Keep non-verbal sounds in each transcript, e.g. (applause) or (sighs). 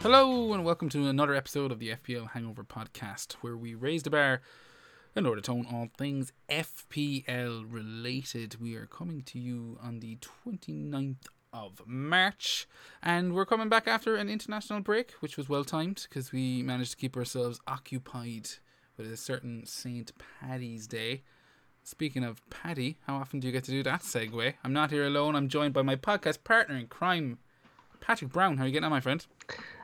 Hello and welcome to another episode of the FPL Hangover Podcast, where we raise the bar in order to tone all things FPL related. We are coming to you on the 29th of March, and we're coming back after an international break, which was well timed because we managed to keep ourselves occupied with a certain St. Paddy's Day. Speaking of Paddy, how often do you get to do that segue? I'm not here alone. I'm joined by my podcast partner in crime, Patrick Brown. How are you getting on, my friend?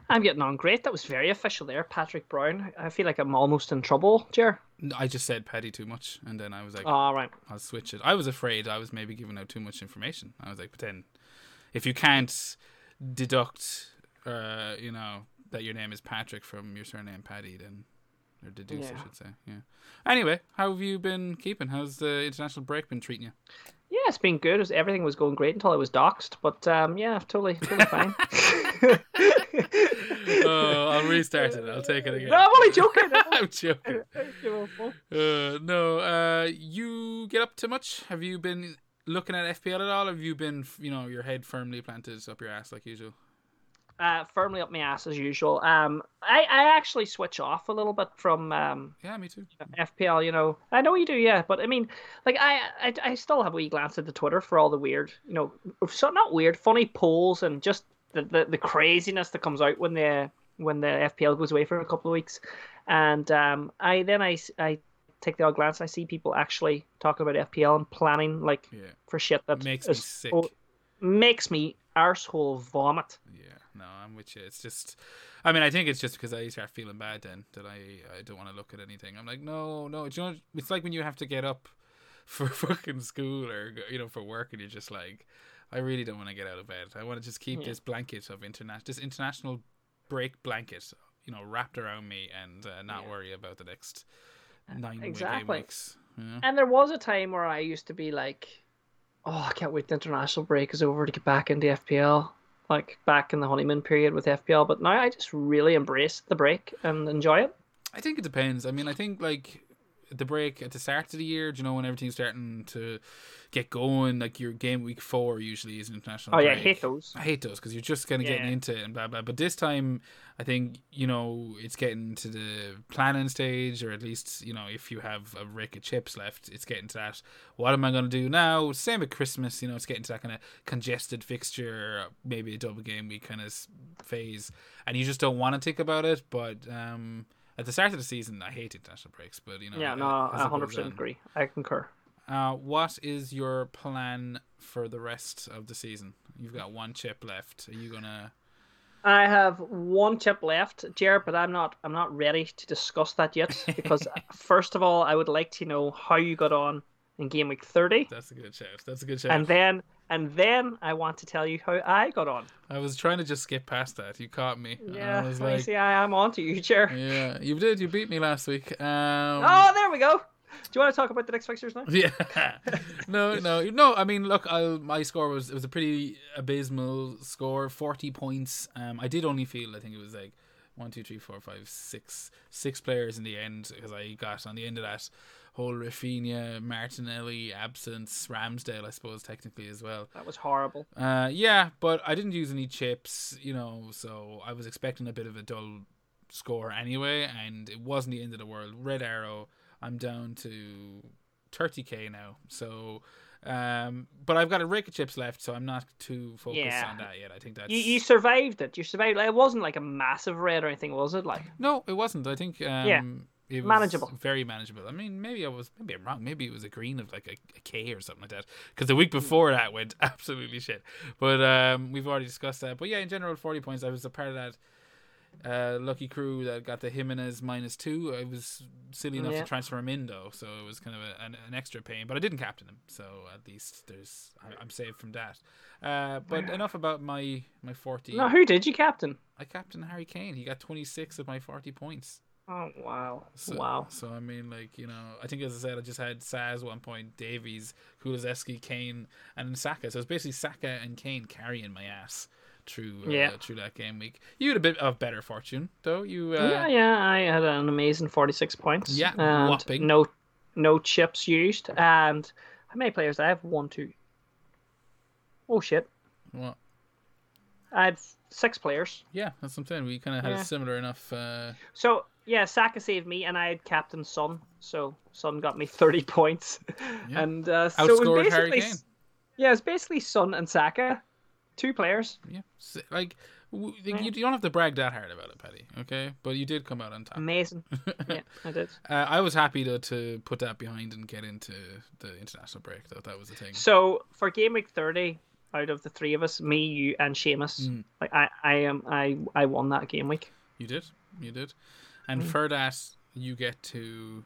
I'm getting on great. That was very official there, Patrick Brown. I feel like I'm almost in trouble, Jer. I just said Paddy too much, and then I was like, All right. I'll switch it. I was afraid I was maybe giving out too much information. I was like, but then, if you can't deduct, uh, you know, that your name is Patrick from your surname Paddy, then or deduce, I should say. Yeah. Anyway, how have you been keeping? How's the international break been treating you? Yeah, it's been good. It was, everything was going great until I was doxxed. But um, yeah, totally, totally fine. (laughs) (laughs) oh, I'll restart it. I'll take it again. no, I'm only joking. (laughs) I'm joking. Uh, no, uh, you get up too much? Have you been looking at FPL at all? Have you been, you know, your head firmly planted up your ass like usual? Uh, firmly up my ass as usual. Um, I, I actually switch off a little bit from um, Yeah, me too. FPL. You know, I know you do, yeah. But I mean, like I, I, I still have a wee glance at the Twitter for all the weird, you know, so not weird, funny polls and just the, the, the craziness that comes out when the when the FPL goes away for a couple of weeks. And um, I then I, I take the odd glance. and I see people actually talking about FPL and planning like Yeah. for shit that Makes me sick. oh, makes me arsehole vomit. Yeah, no, I'm with you. It's just, I mean, I think it's just because I start feeling bad then that I, I don't want to look at anything. I'm like, no, no. Do you know, it's like when you have to get up (laughs) for fucking school or you know for work, and you're just like, I really don't want to get out of bed. I want to just keep Yeah. this blanket of international, this international break blanket, you know, wrapped around me and uh, not Yeah. worry about the next nine game exactly. weeks. Know? And there was a time where I used to be like, oh, I can't wait the international break is over to get back into FPL. Like back in the honeymoon period with FPL. But now I just really embrace the break and enjoy it. I think it depends. I mean, I think like the break at the start of the year, do you know, when everything's starting to get going, like your game week four usually is an international. Oh, yeah, I hate those. I hate those because you're just kind of getting into it and blah blah. But this time, I think you know it's getting to the planning stage, or at least you know if you have a rake of chips left, it's getting to that. What am I going to do now? Same with Christmas, you know, it's getting to that kind of congested fixture, maybe a double game week kind of phase, and you just don't want to think about it. But um, at the start of the season, I hate international breaks, but you know, Yeah, uh, no, I 100% agree. I concur. Uh, what is your plan for the rest of the season? You've got one chip left. Are you gonna? I have one chip left, Jared, but I'm not I'm not ready to discuss that yet (laughs) because first of all, I would like to know how you got on in game week 30 That's a good shout. That's a good shout. and then and then I want to tell you how I got on. I was trying to just skip past that. You caught me. Yeah, I was like, see I am onto you, Jared. yeah, you did. You beat me last week. Um, Oh, there we go. Do you want to talk about the next fixtures now? Yeah. (laughs) no, no, no. I mean, look, i my score was it was a pretty abysmal score, forty points. Um, I did only feel I think it was like one, two, three, four, five, six, six players in the end because I got on the end of that whole Raphinha, Martinelli absence, Ramsdale, I suppose technically as well. That was horrible. Uh, yeah, but I didn't use any chips, you know, so I was expecting a bit of a dull score anyway, and it wasn't the end of the world. Red Arrow, I'm down to 30k now, so. Um, but I've got a rake of chips left, so I'm not too focused Yeah. on that yet. I think that's You, you survived it. You survived. It wasn't like a massive red or anything, was it? Like, no, it wasn't. I think um, Yeah. It was Manageable. very manageable. I mean, maybe I was maybe I'm wrong. Maybe it was a green of like a, a K or something like that. Because the week before that went (laughs) absolutely shit. But um, we've already discussed that. But yeah, in general, 40 points. I was a part of that uh, lucky crew that got the Jimenez minus two. I was silly enough Yeah. to transfer him in though, so it was kind of a, an, an extra pain. But I didn't captain him, so at least there's I, I'm saved from that. Uh, but (sighs) enough about my my 40. no, who did you captain? I captained Harry Kane. He got 26 of my 40 points. Oh wow, So, wow. So I mean, like you know, I think as I said, I just had Saz one point, Davies, Kulusevski, Kane, and then Saka. So it's basically Saka and Kane carrying my ass through uh, Yeah. through that game week. You had a bit of better fortune though. You uh, yeah, yeah. I had an amazing forty-six points. Yeah, and whopping. No, no chips used. And how many players I have? One, two. Oh shit! What? I had six players. Yeah, that's what I'm saying. We kind of had Yeah. a similar enough. Uh, So yeah, Saka saved me, and I had Captain Son. So Son got me (laughs) thirty points, Yeah. and uh, so it was basically, yeah, it's basically Son and Saka, two players. yeah, like w- you, you don't have to brag that hard about it, Paddy. Okay, but you did come out on top. Amazing. (laughs) yeah, I did. Uh, I was happy to to put that behind and get into the international break. Though that was the thing. So for game week thirty, out of the three of us, me, you, and Seamus, Mm. like I, I am, I, I won that game week. You did, you did, and Mm. for that you get to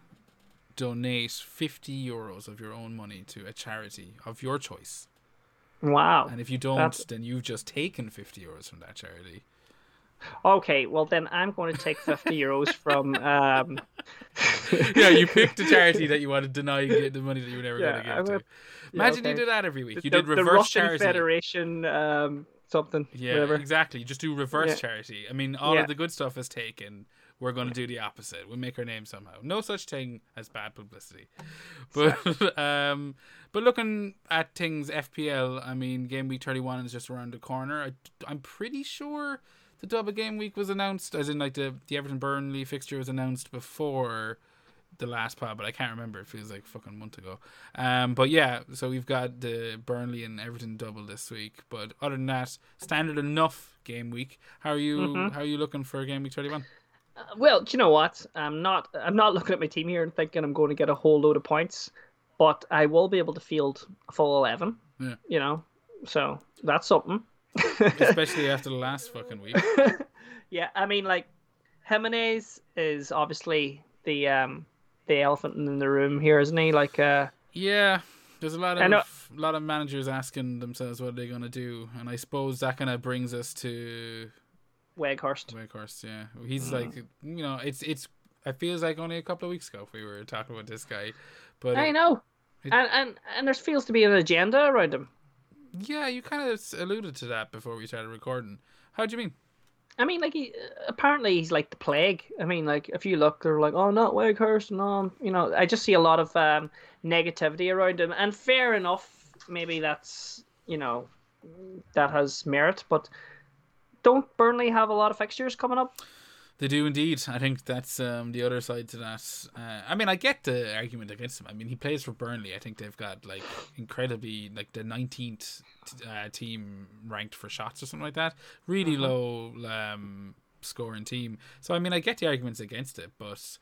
donate fifty euros of your own money to a charity of your choice. Wow. And if you don't, That's- then you've just taken fifty euros from that charity. Okay, well then I'm going to take fifty euros from. (laughs) Um, (laughs) yeah, you picked a charity (laughs) that you want to deny get the money that you were never Yeah, going to I'm give gonna- to. yeah, Imagine you okay. did that every week. You the, did the reverse Russian charity. Federation, um, something. Yeah, whatever. exactly. You just do reverse Yeah. charity. I mean, all of the good stuff is taken. We're going to do the opposite. We'll make our name somehow. No such thing as bad publicity. (laughs) But um, but looking at things, FPL. I mean, game week thirty one is just around the corner. I, I'm pretty sure the double game week was announced, as in like the the Everton Burnley fixture was announced before the last pod, but I can't remember. It feels like a fucking month ago. Um, but yeah, so we've got the Burnley and Everton double this week. But other than that, standard enough game week. How are you? Mhm. How are you looking for game week thirty one? Uh, well, do you know what? I'm not. I'm not looking at my team here and thinking I'm going to get a whole load of points, but I will be able to field a full eleven. Yeah. You know, so that's something. (laughs) Especially after the last fucking week. (laughs) yeah, I mean, like Jimenez is obviously the um the elephant in the room here, isn't he? Like, uh, Yeah, there's a lot of lot of managers asking themselves what they're they going to do, and I suppose that kind of brings us to Weghorst. Wakehorst. Yeah, he's Mm. like you know, it's it's. It feels like only a couple of weeks ago we were talking about this guy, but I it- know, it- and and and there feels to be an agenda around him. yeah, you kind of alluded to that before we started recording. How do you mean? I mean, like he apparently he's like the plague. I mean, like if you look, they're like, oh, not Weghorst, no, you know. I just see a lot of um, negativity around him, and fair enough. Maybe that's you know that has merit, but don't Burnley have a lot of fixtures coming up? They do indeed. I think that's um, the other side to that. Uh, I mean, I get the argument against him. I mean, he plays for Burnley. I think they've got like incredibly like the nineteenth uh, team ranked for shots or something like that. Really low um, scoring team. So I mean, I get the arguments against it, but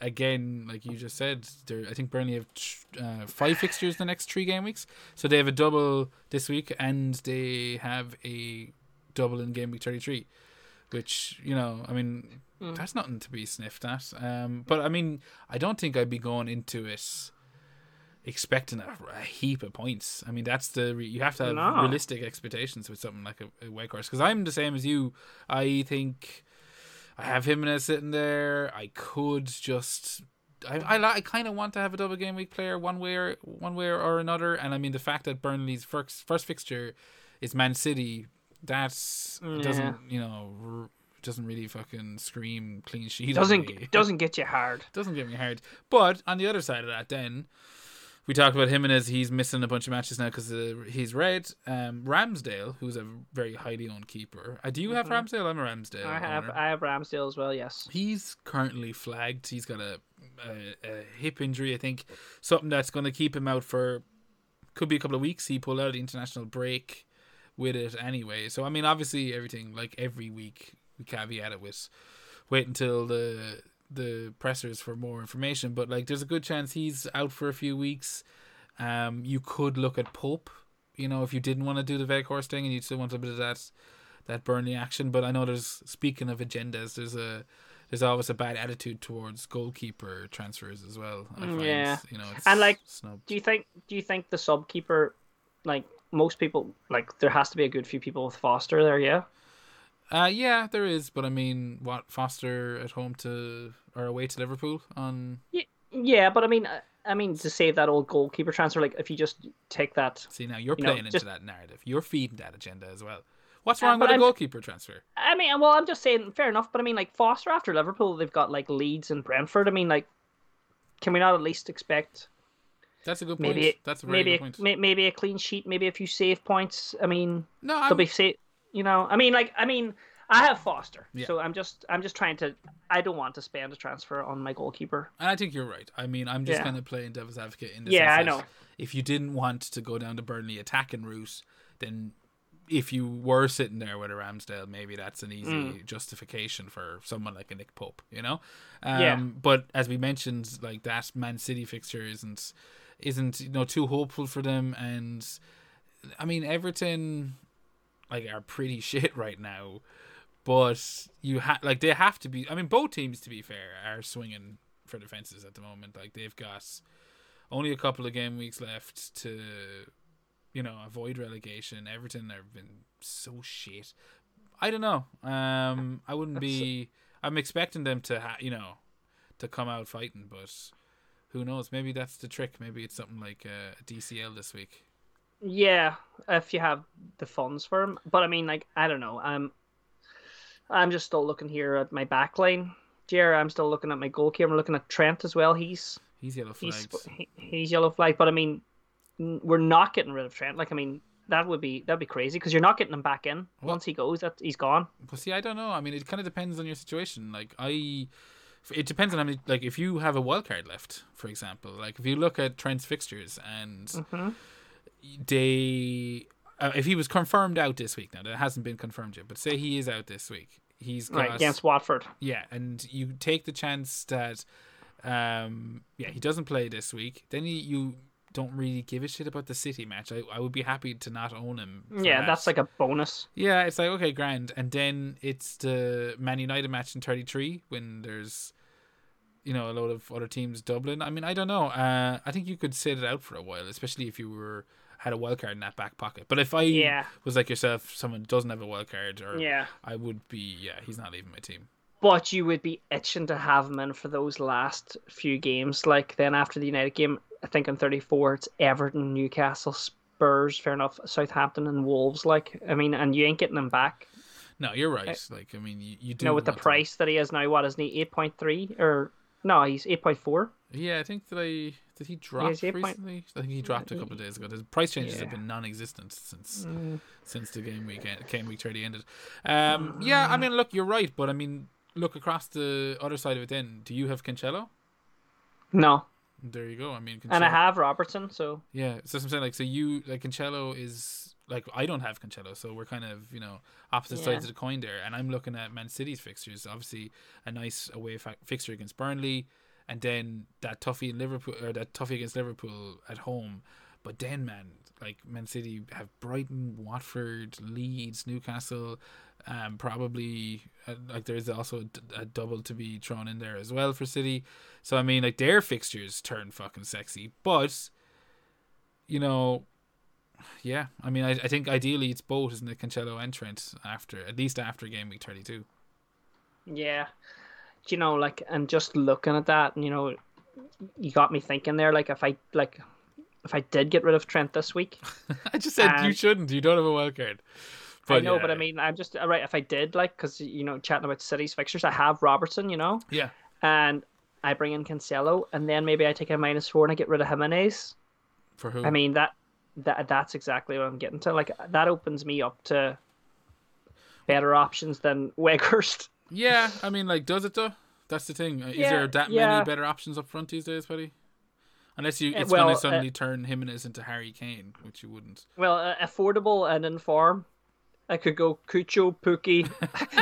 again, like you just said, there. I think Burnley have uh, five fixtures the next three game weeks. So they have a double this week, and they have a double in game week thirty three which you know i mean Mm. that's nothing to be sniffed at. Um but i mean i don't think i'd be going into it expecting a, a heap of points. I mean that's the re- you have to have No. realistic expectations with something like a, a Weghorst because i'm the same as you. I think i have Jimenez sitting there. I could just I, I, I kind of want to have a double game week player one way or one way or another, and I mean the fact that Burnley's first first fixture is Man City, that's Yeah. doesn't you know r- doesn't really fucking scream clean sheet. Doesn't doesn't get you hard. (laughs) doesn't get me hard. But on the other side of that, then we talked about him and as he's missing a bunch of matches now because uh, he's red. Um, Ramsdale, who's a very highly owned keeper. Uh, do you have Mhm. Ramsdale? I'm a Ramsdale. I have owner. I have Ramsdale as well. Yes. He's currently flagged. He's got a, a, a hip injury, I think. Something that's going to keep him out for could be a couple of weeks. He pulled out the international break with it anyway. So I mean, obviously, everything like every week we caveat it with wait until the the pressers for more information. But like, there's a good chance he's out for a few weeks. Um, you could look at Pope. You know, if you didn't want to do the Weghorst thing and you still want a bit of that that Burnley action. But I know there's speaking of agendas, there's a there's always a bad attitude towards goalkeeper transfers as well. I Mm, find, yeah. you know, it's And, like, snubbed. Do you think Do you think the sub keeper, like most people, like there has to be a good few people with Foster there? Yeah. Uh, yeah, there is, but I mean, what Foster at home to or away to Liverpool on? Yeah, yeah, but I mean, I- I mean to save that old goalkeeper transfer, like if you just take that, See now you're You know, playing into just- that narrative. You're feeding that agenda as well. What's Uh, wrong but with a I'm- goalkeeper transfer? I mean, well, I'm just saying, fair enough, but I mean, like Foster after Liverpool, they've got like Leeds and Brentford. I mean, like can we not at least expect That's a good point. maybe That's a very maybe good a, point. may- maybe a clean sheet, maybe a few save points? I mean, no, they'll be safe. You know, I mean, like, I mean, I have Foster, Yeah. so I'm just, I'm just trying to. I don't want to spend a transfer on my goalkeeper. and I think you're right. I mean, I'm just Yeah. kind of playing devil's advocate in this. Yeah, I know. if you didn't want to go down the Burnley attacking route, then if you were sitting there with a Ramsdale, maybe that's an easy Mm. justification for someone like a Nick Pope, you know. Um, Yeah. But as we mentioned, like that Man City fixture isn't isn't you know too hopeful for them, and I mean Everton like are pretty (laughs) shit right now. But you have like they have to be. I mean, both teams, to be fair, are swinging for the fences at the moment. Like they've got only a couple of game weeks left to, you know, avoid relegation. Everton have been so shit. I don't know. Um, I wouldn't be. I'm expecting them to, ha- you know, to come out fighting, but who knows? Maybe that's the trick. Maybe it's something like uh, a DCL this week. Yeah, if you have the funds for him. But I mean, like, I don't know. I'm, I'm just still looking here at my back line. Jer, I'm still looking at my goalkeeper. I'm looking at Trent as well. He's He's yellow he's flags. he, he's yellow flag. But I mean, we're not getting rid of Trent. Like, I mean, that would be that'd be crazy because you're not getting him back in Well- once he goes. That he's gone. But see, I don't know. I mean, it kind of depends on your situation. Like I, it depends on how many. Like if you have a wild card left, for example, like if you look at Trent's fixtures and Mhm. they, uh, if he was confirmed out this week, now that hasn't been confirmed yet, but say he is out this week, he's got Right against Watford. yeah, and you take the chance that, um, yeah, he doesn't play this week. Then you, you don't really give a shit about the City match. I, I would be happy to not own him. Yeah, that. that's like a bonus. Yeah, it's like okay, grand, and then it's the Man United match in thirty three when there's, you know, a lot of other teams Dublin. I mean, I don't know. Uh, I think you could sit it out for a while, especially if you were had a wild card in that back pocket. But if I Yeah. was like yourself, someone doesn't have a wild card, or Yeah. I would be. Yeah, he's not leaving my team. But you would be itching to have him in for those last few games. Like then after the United game, I think on 34, it's Everton, Newcastle, Spurs, fair enough, Southampton, and Wolves. Like, I mean, and you ain't getting him back. No, you're right. Like, I mean, you, you do You know, with the want to- price that he is now, what isn't he? 8.3? Or, no, he's 8.4. Yeah, I think that I did he drop eight point- recently. I think he dropped a couple of days ago. The price changes have Yeah. Mm. been non-existent since since the game week game week thirty ended. Um, yeah, I mean, look, you're right, but I mean, look across the other side of it. Then, do you have Cancelo? No. There you go. I mean, Cancelo, And I have Robertson, so. yeah. So I'm saying like, so you like Cancelo is like I don't have Cancelo, so we're kind of you know opposite Yeah. sides of the coin there. And I'm looking at Man City's fixtures. Obviously, a nice away fa- fixture against Burnley, and then that toughie in Liverpool or that toughie against Liverpool at home. But then, man, like Man City have Brighton, Watford, Leeds, Newcastle. Um, probably uh, like there's also a double to be thrown in there as well for City. So I mean, like their fixtures turn fucking sexy, but you know, yeah. I mean, I, I think ideally it's both, isn't it? Cancelo and Trent after at least after game week thirty two. Yeah. You know, like, and just looking at that, and, you know, you got me thinking there, like, if I, like, if I did get rid of Trent this week, (laughs) I just said you shouldn't. You don't have a wild card. I know, yeah, but I mean, I'm just uh, right. If I did, like, because you know, chatting about City's fixtures, I have Robertson, you know, yeah, and I bring in Cancelo, and then maybe I take a minus four and I get rid of Jimenez. for who? I mean, that that that's exactly what I'm getting to. Like, that opens me up to better options than (laughs) Weghorst. yeah. I mean, like, does it though? That's the thing. Uh, Is Yeah, there that yeah. many better options up front these days, buddy? Unless you, Uh, it's well, going uh, to suddenly turn Jimenez into Harry Kane, which you wouldn't. Well, uh, affordable and in form. I could go Cucho, Pukki,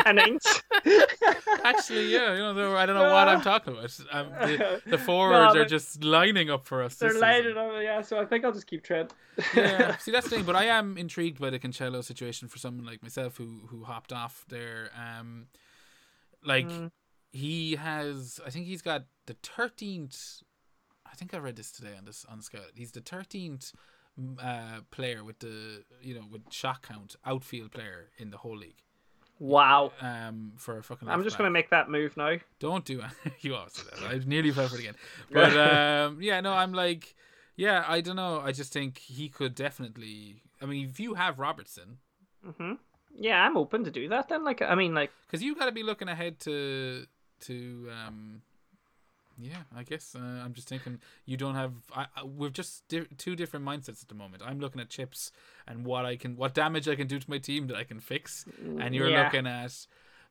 (laughs) and Ings. Actually, yeah, you know, I don't know what I'm talking about. Um, the, (laughs) the forwards No, are just lining up for us. They're season. up, yeah. So I think I'll just keep Trent. yeah, (laughs) see that's the thing. But I am intrigued by the Cancelo situation for someone like myself who who hopped off there. Um, like Mm. he has, I think he's got the thirteenth. I think I read this today on this on Scout. He's the thirteenth uh, player with the you know with shot count outfield player in the whole league. Wow. Um, for a fucking. I'm just gonna make that move now. Don't do it. (laughs) you that. I nearly fell for it again. (laughs) But um, yeah, no, I'm like, yeah, I don't know. I just think he could definitely. I mean, if you have Robertson, hmm Yeah, I'm open to do that then. Like, I mean, like, because you got to be looking ahead to to um Yeah, I guess uh, I'm just thinking you don't have. I, I, we've just di- two different mindsets at the moment. I'm looking at chips and what I can, what damage I can do to my team that I can fix, and you're Yeah. looking at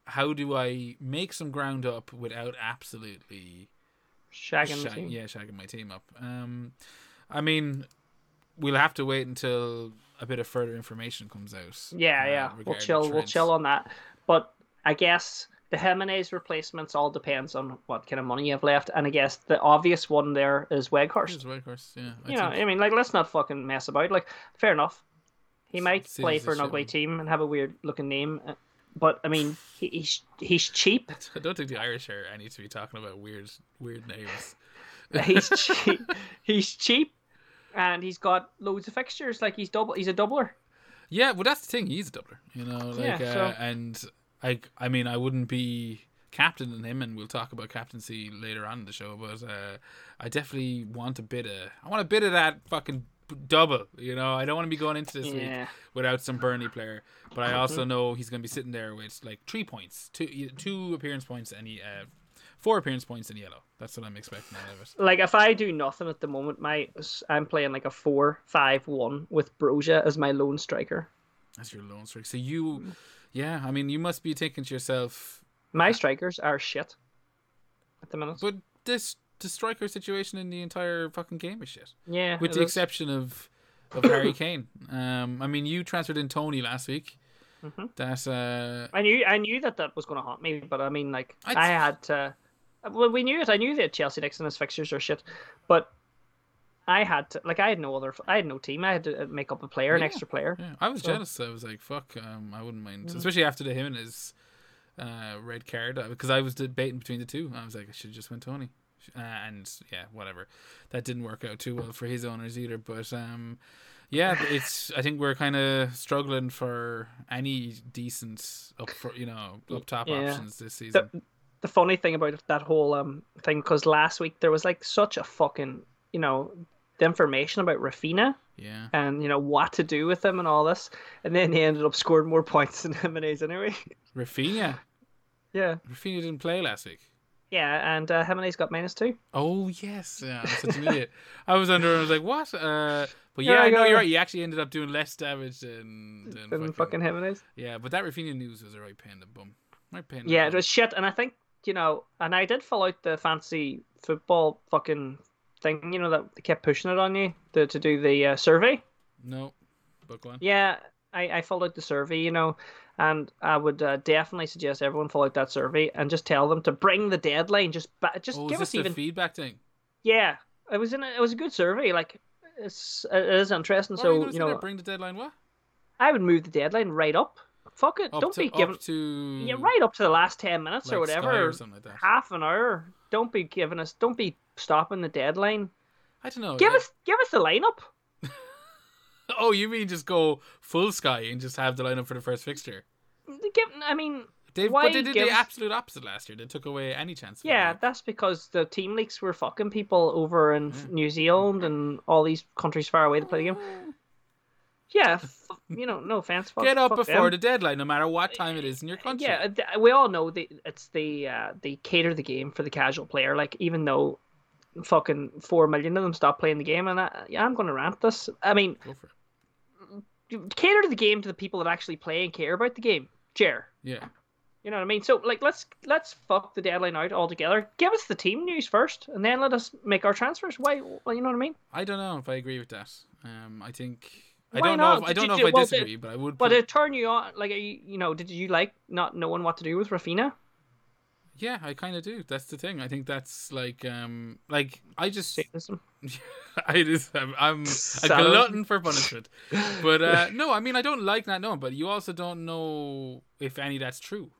how do I make some ground up without absolutely Shagging shag- team. yeah shagging my team up. Um, I mean, we'll have to wait until a bit of further information comes out. Yeah, uh, yeah. We'll chill. We'll chill on that. But I guess the Jimenez replacements all depends on what kind of money you have left, and I guess the obvious one there is Weghorst. Weghorst, yeah. I You know, I mean, like let's not fucking mess about. Like, fair enough. He might City's play for an ugly team and have a weird looking name, uh, but I mean, he, he's he's cheap. (laughs) I don't think the Irish are any to be talking about weird, weird names. (laughs) he's cheap. (laughs) He's cheap, and he's got loads of fixtures. Like he's double. He's a doubler. Yeah, well, that's the thing. He's a doubler, you know. Like, Yeah, uh, and I, I mean, I wouldn't be captaining him, and we'll talk about captaincy later on in the show. But uh, I definitely want a bit of, I want a bit of that fucking double. You know, I don't want to be going into this week without some Burnley player. But I also know he's going to be sitting there with like three points, two, two appearance points, and he, uh, four appearance points in yellow. That's what I'm expecting out of it. Like if I do nothing at the moment, my I'm playing like a four five one with Broja as my lone striker. That's your lone striker. So you, yeah, I mean, you must be thinking to yourself, My strikers are shit at the minute. But this the striker situation in the entire fucking game is shit. yeah, With the exception of of (coughs) Harry Kane. Um, I mean, you transferred in Toney last week. Mhm. That uh, I knew I knew that that was going to haunt me, but I mean, like I'd- I had to. Well, we knew it. I knew that Chelsea next in his fixtures are shit, but I had to. Like I had no other. I had no team. I had to make up a player, an extra player. yeah, I was So- jealous. I was like, fuck, um, I wouldn't mind, Mm. especially after the him and his uh, red card because I was debating between the two. I was like, I should have just went Toney. Uh, and yeah, whatever. That didn't work out too well for his owners either. But um, yeah, it's. I think we're kind of struggling for any decent up for you know up top Yeah. options this season. The, the funny thing about that whole um thing, because last week there was like such a fucking you know the information about Raphinha yeah. and you know what to do with him and all this, and then he ended up scoring more (laughs) points than Jimenez anyway. Raphinha. yeah, Raphinha didn't play last week. yeah, and uh, Jimenez got minus two. Oh yes, yeah, I'm such an idiot. I was under. I was like, what? Uh, but Yeah, yeah, I know you're right. You actually ended up doing less damage than than, Than fucking, fucking Jimenez. Yeah, but that Raphinha news was a right pain in the bum. Right pain. Yeah, bum. it was shit, and I think you know, and I did fill out the fancy football fucking thing, you know, that they kept pushing it on you to, to do the uh, survey. No, book one. Yeah, I, I filled out the survey, you know, and I would uh, definitely suggest everyone fill out that survey and just tell them to bring the deadline. Just ba- just Oh, give us the even. feedback thing? Yeah, it was in. A, it was a good survey. Like it's it is interesting. What are you so you know, bring the deadline. What? I would move the deadline right up. Fuck it. Up Don't to, be giving. up to Yeah, right up to the last ten minutes or like Sky whatever. or like half an hour. Don't be giving us. Don't be stopping the deadline. I don't know. Give yeah. us. Give us the lineup. (laughs) Oh, you mean just go full Sky and just have the lineup for the first fixture? Give. I mean, They, Why but they did give the absolute opposite last year. They took away any chance. of yeah, that's because the team leaks were fucking people over in Yeah. New Zealand and all these countries far away to play the game. Oh. Yeah, (laughs) f- you know, no offense. Fuck, Get up before them. the deadline, no matter what time it is in your country. Yeah, th- we all know it's the uh, they cater the game for the casual player. Like even though fucking four million of them stop playing the game, and I, yeah, I'm going to rant this. I mean, Go for it. you cater to the game to the people that actually play and care about the game. Jer, Yeah. you know what I mean? So like, let's let's fuck the deadline out altogether. Give us the team news first, and then let us make our transfers. Why? Well, you know what I mean? I don't know if I agree with that. Um, I think I don't know. If, I don't know if I disagree, but I would. But put- it turn you on. Like, you, you know, did you like not knowing what to do with Raphinha? yeah, I kind of do. That's the thing. I think that's like, um, like I just. (laughs) I just, I'm, I'm a glutton for punishment. But uh, (laughs) no, I mean, I don't like not knowing. But you also don't know if any that's true.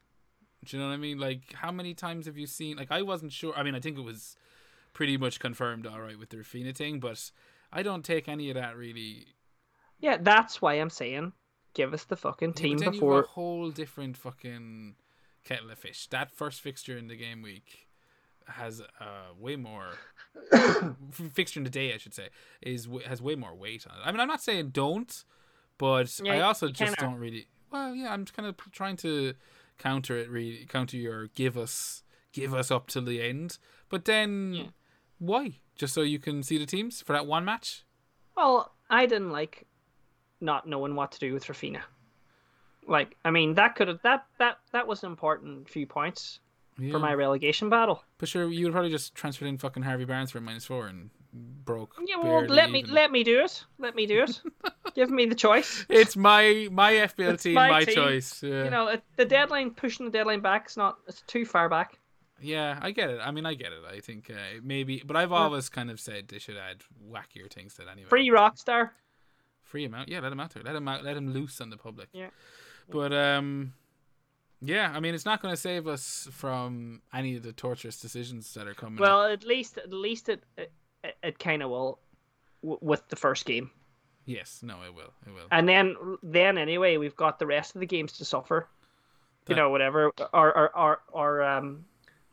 Do you know what I mean? Like, how many times have you seen? Like, I wasn't sure. I mean, I think it was pretty much confirmed, all right, with the Raphinha thing. But I don't take any of that really Yeah, that's why I'm saying give us the fucking Yeah, team but then you have before. a whole different fucking kettle of fish. That first fixture in the game week has uh way more (coughs) fixture in the day, I should say, is has way more weight on it. I mean, I'm not saying don't, but Yeah, I also just don't really. Well, yeah, I'm kind of trying to counter it. Really, counter your give us give us up till the end. But then, Yeah. why? Just so you can see the teams for that one match? Well, I didn't like not knowing what to do with Raphinha. Like, I mean, that could have that that that was an important few points Yeah. for my relegation battle. But sure, you would probably just transferred in fucking Harvey Barnes for a minus four and broke. Yeah, well, let me even. let me do it. Let me do it. (laughs) Give me the choice. It's my my FPL It's team, my my, team. choice. Yeah. You know, the deadline pushing the deadline back is not it's too far back. yeah, I get it. I mean, I get it. I think uh, maybe, but I've always kind of said they should add wackier things to it anyway. Free Rockstar. Free him out. Yeah, let him out there. Let him out. Let him loose on the public. Yeah. But um, yeah. I mean, it's not going to save us from any of the torturous decisions that are coming. up. Well, at least at least it it, it kind of will w- with the first game, yes. No, it will. It will. and then then anyway we've got the rest of the games to suffer. You know, whatever our our our our um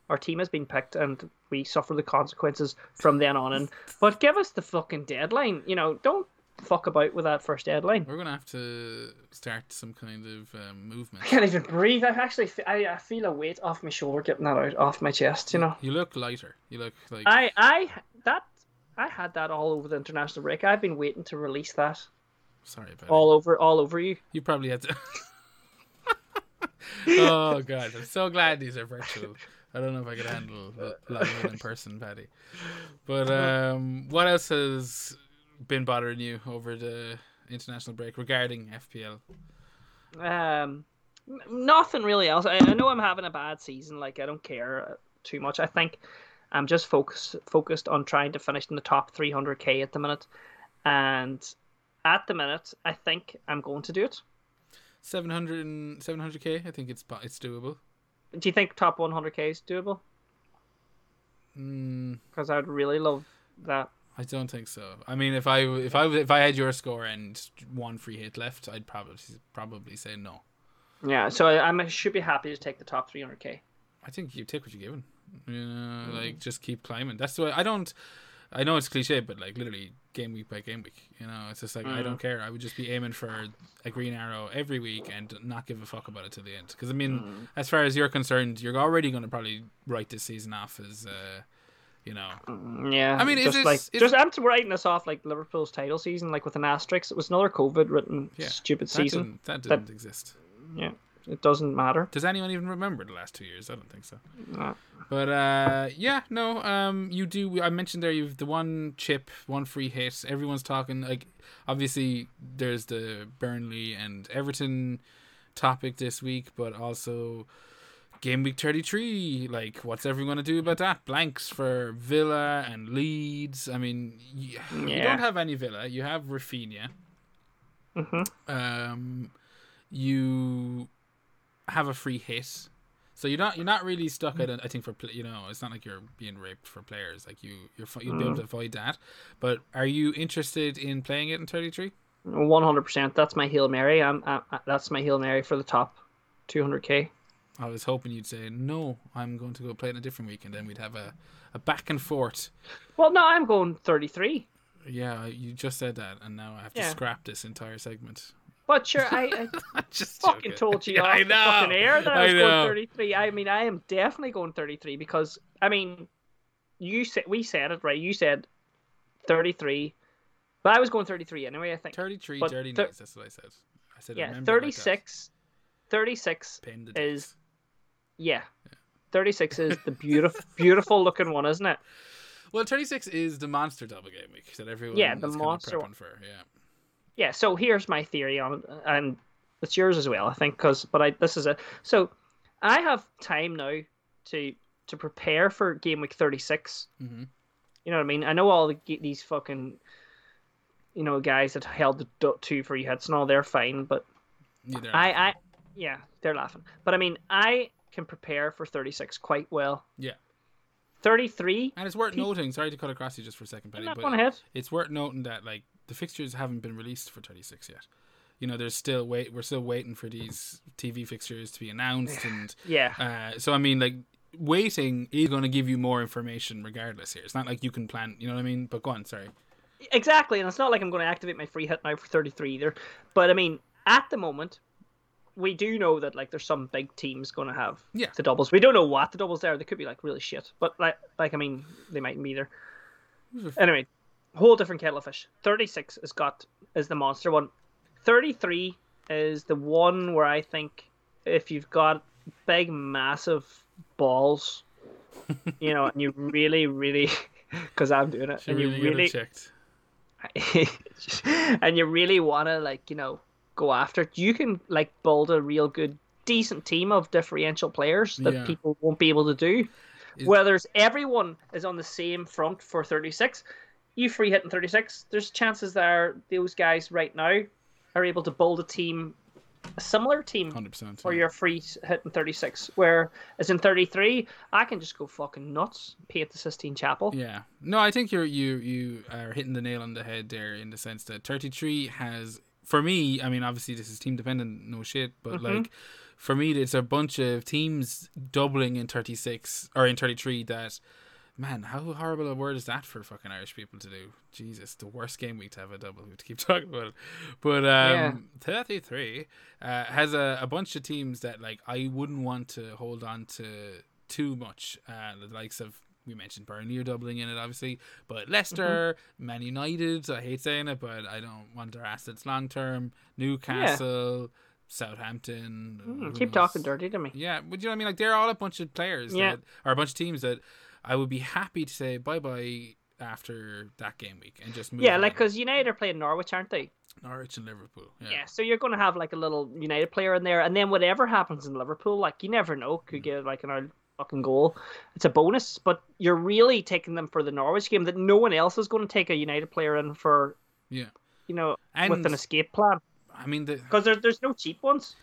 our team has been picked, and we suffer the consequences from then on. And (laughs) but give us the fucking deadline. You know, don't fuck about with that first deadline. We're gonna have to start some kind of um, movement. I can't even breathe. I actually fe- I, I feel a weight off my shoulder getting that out off my chest. You know. You look lighter. You look like I I that I had that all over the international break. I've been waiting to release that sorry about all over all over you. You probably had to. (laughs) oh god, I'm so glad these are virtual. I don't know if I could handle it live in person, Paddy. But um, what else has been bothering you over the international break regarding FPL? Um, nothing really else. I, I know I'm having a bad season. Like I don't care too much. I think I'm just focused focused on trying to finish in the top 300k at the minute, and at the minute I think I'm going to do it. 700 700k. I think it's it's doable. Do you think top 100k is doable? Mm, Because I'd really love that. I don't think so. I mean, if I if I if I had your score and one free hit left, I'd probably probably say no. Yeah, so I, I'm- should be happy to take the top 300k. I think you take what you're given. You know, like just keep climbing. That's why I don't. I know it's cliche, but like literally game week by game week. You know, it's just like I don't care. I would just be aiming for a green arrow every week and not give a fuck about it to the end. Because I mean, as far as you're concerned, you're already going to probably write this season off as, uh, you know, Yeah, I mean, just this- like is- just I'm writing this off like Liverpool's title season, like with an asterisk. It was another COVID written yeah, stupid that season. Didn't, that didn't exist. Yeah, it doesn't matter. Does anyone even remember the last two years? I don't think so. No. But uh, yeah, no. Um, you do. I mentioned there you've the one chip, one free hit. Everyone's talking like obviously there's the Burnley and Everton topic this week, but also game week thirty three. Like, what's everyone gonna do about that? Blanks for Villa and Leeds. I mean, you, you don't have any Villa. You have Raphinha. Mhm. Um, you have a free hit. So you're not you're not really stuck at it. I think for you know it's not like you're being raped for players. Like you you're you'll be able to avoid that. But are you interested in playing it in 33? One hundred percent. That's my hail mary. I'm. I, I- that's my hail mary for the top two hundred k. I was hoping you'd say no. I'm going to go play it in a different week, and then we'd have a, a back and forth. Well, no, I'm going thirty three. Yeah, you just said that, and now I have to Yeah. scrap this entire segment. But sure, I, I (laughs) I just fucking joking. told you (laughs) Yeah, off I know. fucking air that I I was know. going thirty three. I mean, I am definitely going thirty three because I mean, you said we said it right. You said thirty three, but I was going thirty three anyway. I think. 33 But dirty thir- nights. That's what I said. I said Yeah, remember it like that. 36, 36 Pin is yeah, thirty six is the (laughs) beautiful beautiful looking one, isn't it? Well, 36 is the monster double game week that everyone Yeah, the monster kind one. of prepping for. Yeah. Yeah. So here's my theory on it, and it's yours as well, I think. Because but I this is it. So I have time now to to prepare for game week thirty six. Mhm. You know what I mean? I know all the, these fucking you know guys that held the two free hits and all. They're fine, but Neither I I yeah they're laughing. But I mean I can prepare for thirty six quite well. Yeah. Thirty three. And it's worth noting, sorry to cut across you just for a second, Penny, but ahead. it's worth noting that like the fixtures haven't been released for 36 yet. You know, there's still wait we're still waiting for these TV fixtures to be announced (sighs) and Yeah. uh so I mean like waiting is going to give you more information regardless here. It's not like you can plan, you know what I mean? But go on, sorry. Exactly, and it's not like I'm going to activate my free hit now for 33 either. But I mean, at the moment, we do know that like there's some big teams going to have Yeah. the doubles. We don't know what the doubles are. They could be like really shit, but like like I mean they mightn't be either. Anyway, whole different kettle of fish. Thirty six has got is the monster one. Thirty three is the one where I think if you've got big massive balls, (laughs) you know, and you really really (laughs) because I'm doing it, She and really, you really checked. (laughs) and you really want to like you know go after it, you can like build a real good decent team of differential players that Yeah. people won't be able to do. Is- Whether it's everyone is on the same front for 36, you free hitting 36, there's chances there those guys right now are able to build a team, a similar team Hundred percent. for your free hitting 36. Where as in 33, I can just go fucking nuts, paint the Sistine Chapel. Yeah. No, I think you're you you are hitting the nail on the head there in the sense that 33 has for me, I mean obviously this is team dependent, no shit, but Mm-hmm. like for me it's a bunch of teams doubling in 36 or in 33 that man, how horrible a word is that for fucking Irish people to do? Jesus, the worst game week to have a double. We have to keep (laughs) talking about it. But um, 33 uh, has a, a bunch of teams that like I wouldn't want to hold on to too much. Uh, the likes of we mentioned Burnley are doubling in it, obviously, but Leicester, Man United. I hate saying it, but I don't want their assets long term. Newcastle, Southampton. Mm, keep knows? talking dirty to me. Yeah, but you know what I mean? Like they're all a bunch of players Yeah. that or a bunch of teams that I would be happy to say bye bye after that game week and just move. Yeah, on. like because United are playing Norwich, aren't they? Norwich and Liverpool. Yeah. Yeah, so you're going to have like a little United player in there, and then whatever happens in Liverpool, like you never know, Mm. could get like an old fucking goal. It's a bonus, but you're really taking them for the Norwich game that no one else is going to take a United player in for, Yeah. you know, And with an escape plan I mean, the, because there, there's no cheap ones.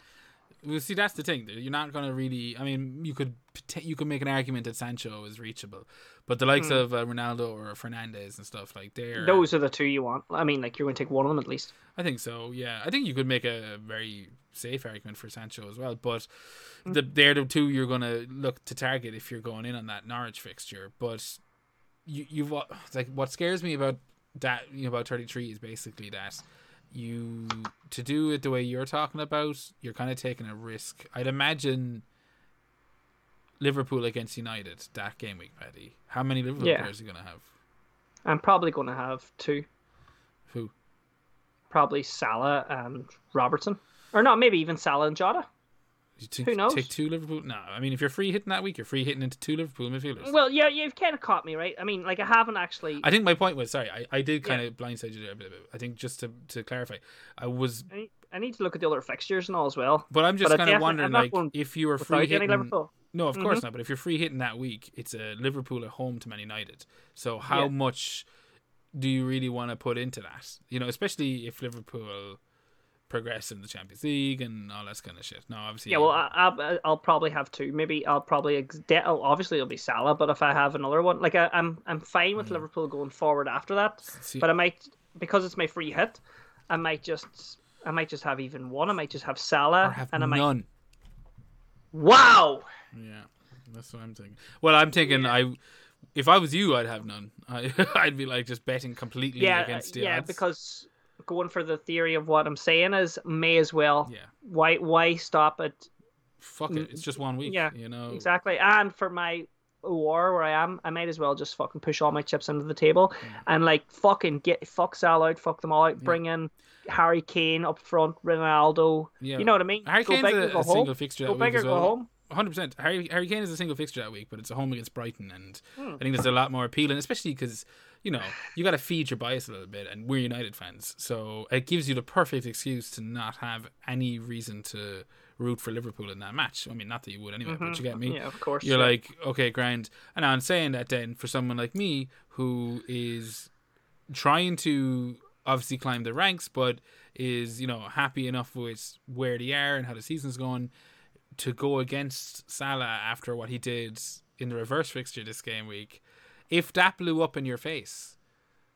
Well, see, that's the thing. You're not going to really. I mean, you could you could make an argument that Sancho is reachable, but the likes Hmm. of uh, Ronaldo or Fernandes and stuff like they're. Those are the two you want. I mean, like you're going to take one of them at least. I think so. Yeah, I think you could make a very safe argument for Sancho as well. But Mm. the they're the two you're going to look to target if you're going in on that Norwich fixture. But you you've like what scares me about that you know about 33 is basically that you to do it the way you're talking about you're kind of taking a risk i'd imagine liverpool against united that game week Paddy. how many liverpool Yeah. players are you going to have I'm probably going to have two, who probably Salah and Robertson, or not, maybe even Salah and Jota. You think, Who knows? take two liverpool no i mean if you're free hitting that week you're free hitting into two liverpool midfielders Well, yeah, you've kind of caught me, right? I mean, like I haven't actually. I think my point was sorry. I, I did kind Yeah. of blindside you there a bit. I think just to, to clarify, I was, I need, I need to look at the other fixtures and all as well. but I'm just But kind of wondering like if you were free hitting. Liverpool. No, of course Mhm. not. But if you're free hitting that week, it's a Liverpool at home to Man United. So how Yeah. much do you really want to put into that? You know, especially if Liverpool progress in the Champions League and all that kind of shit. No, obviously. Yeah, well, I, I'll, I'll probably have two. Maybe I'll probably ex- de- oh, obviously it'll be Salah, but if I have another one, like I, I'm I'm fine with mm. Liverpool going forward after that. see, But I might because it's my free hit, I might just I might just have even one. I might just have Salah, or have and I might. none. Wow. Yeah, that's what I'm thinking. Well, I'm thinking I, if I was you, I'd have none. (laughs) I, I'd be like just betting completely Yeah, against the yeah, odds. because going for the theory of what I'm saying is may as well. yeah, Why why stop it fuck it. It's just one week. Yeah, you know. Exactly. And for my war where I am, I might as well just fucking push all my chips under the table and like fucking get fuck Sal out, fuck them all out, bring in Harry Kane up front, Ronaldo. Yeah, You know what I mean? Harry go Kane's big or a, go a home. single fixture Go that big or as go well. home. Hundred percent. Harry Harry Kane is a single fixture that week, but it's a home against Brighton, and Hmm. I think there's a lot more appealing, especially because you know you got to feed your bias a little bit, and we're United fans, so it gives you the perfect excuse to not have any reason to root for Liverpool in that match. I mean, not that you would anyway, but you get me. Mm-hmm. Yeah, of course. You're yeah. like, okay, grand. And I'm saying that then for someone like me who is trying to obviously climb the ranks, but is you know happy enough with where they are and how the season's going, to go against Salah after what he did in the reverse fixture this game week, if that blew up in your face,